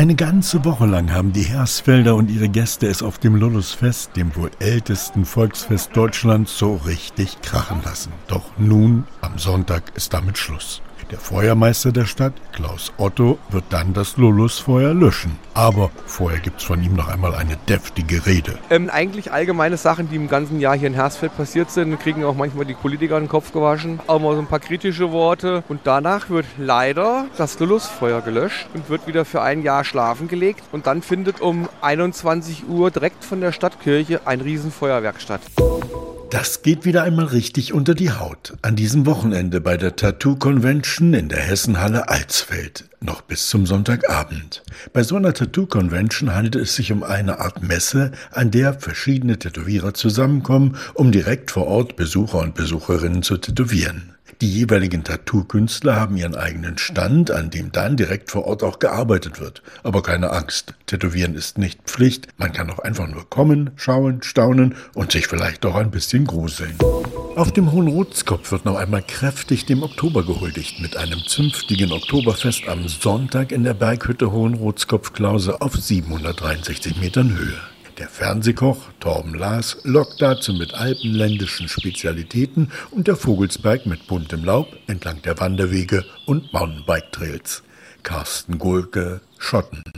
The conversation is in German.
Eine ganze Woche lang haben die Hersfelder und ihre Gäste es auf dem Lullusfest, dem wohl ältesten Volksfest Deutschlands, so richtig krachen lassen. Doch nun, am Sonntag, ist damit Schluss. Der Feuermeister der Stadt, Klaus Otto, wird dann das Lulusfeuer löschen. Aber vorher gibt's von ihm noch einmal eine deftige Rede. Ähm, eigentlich allgemeine Sachen, die im ganzen Jahr hier in Hersfeld passiert sind, kriegen auch manchmal die Politiker den Kopf gewaschen. Auch mal so ein paar kritische Worte. Und danach wird leider das Lulusfeuer gelöscht und wird wieder für ein Jahr schlafen gelegt. Und dann findet um 21 Uhr direkt von der Stadtkirche ein Riesenfeuerwerk statt. Das geht wieder einmal richtig unter die Haut. An diesem Wochenende bei der Tattoo Convention in der Hessenhalle Alsfeld. Noch bis zum Sonntagabend. Bei so einer Tattoo Convention handelt es sich um eine Art Messe, an der verschiedene Tätowierer zusammenkommen, um direkt vor Ort Besucher und Besucherinnen zu tätowieren. Die jeweiligen Tattoo-Künstler haben ihren eigenen Stand, an dem dann direkt vor Ort auch gearbeitet wird. Aber keine Angst, Tätowieren ist nicht Pflicht. Man kann auch einfach nur kommen, schauen, staunen und sich vielleicht auch ein bisschen gruseln. Auf dem Hohen Rotskopf wird noch einmal kräftig dem Oktober gehuldigt mit einem zünftigen Oktoberfest am Sonntag in der Berghütte Hohen Rotskopf-Klause auf 763 Metern Höhe. Der Fernsehkoch Torben Laas lockt dazu mit alpenländischen Spezialitäten und der Vogelsberg mit buntem Laub entlang der Wanderwege und Mountainbike-Trails. Carsten Gulke, Schotten.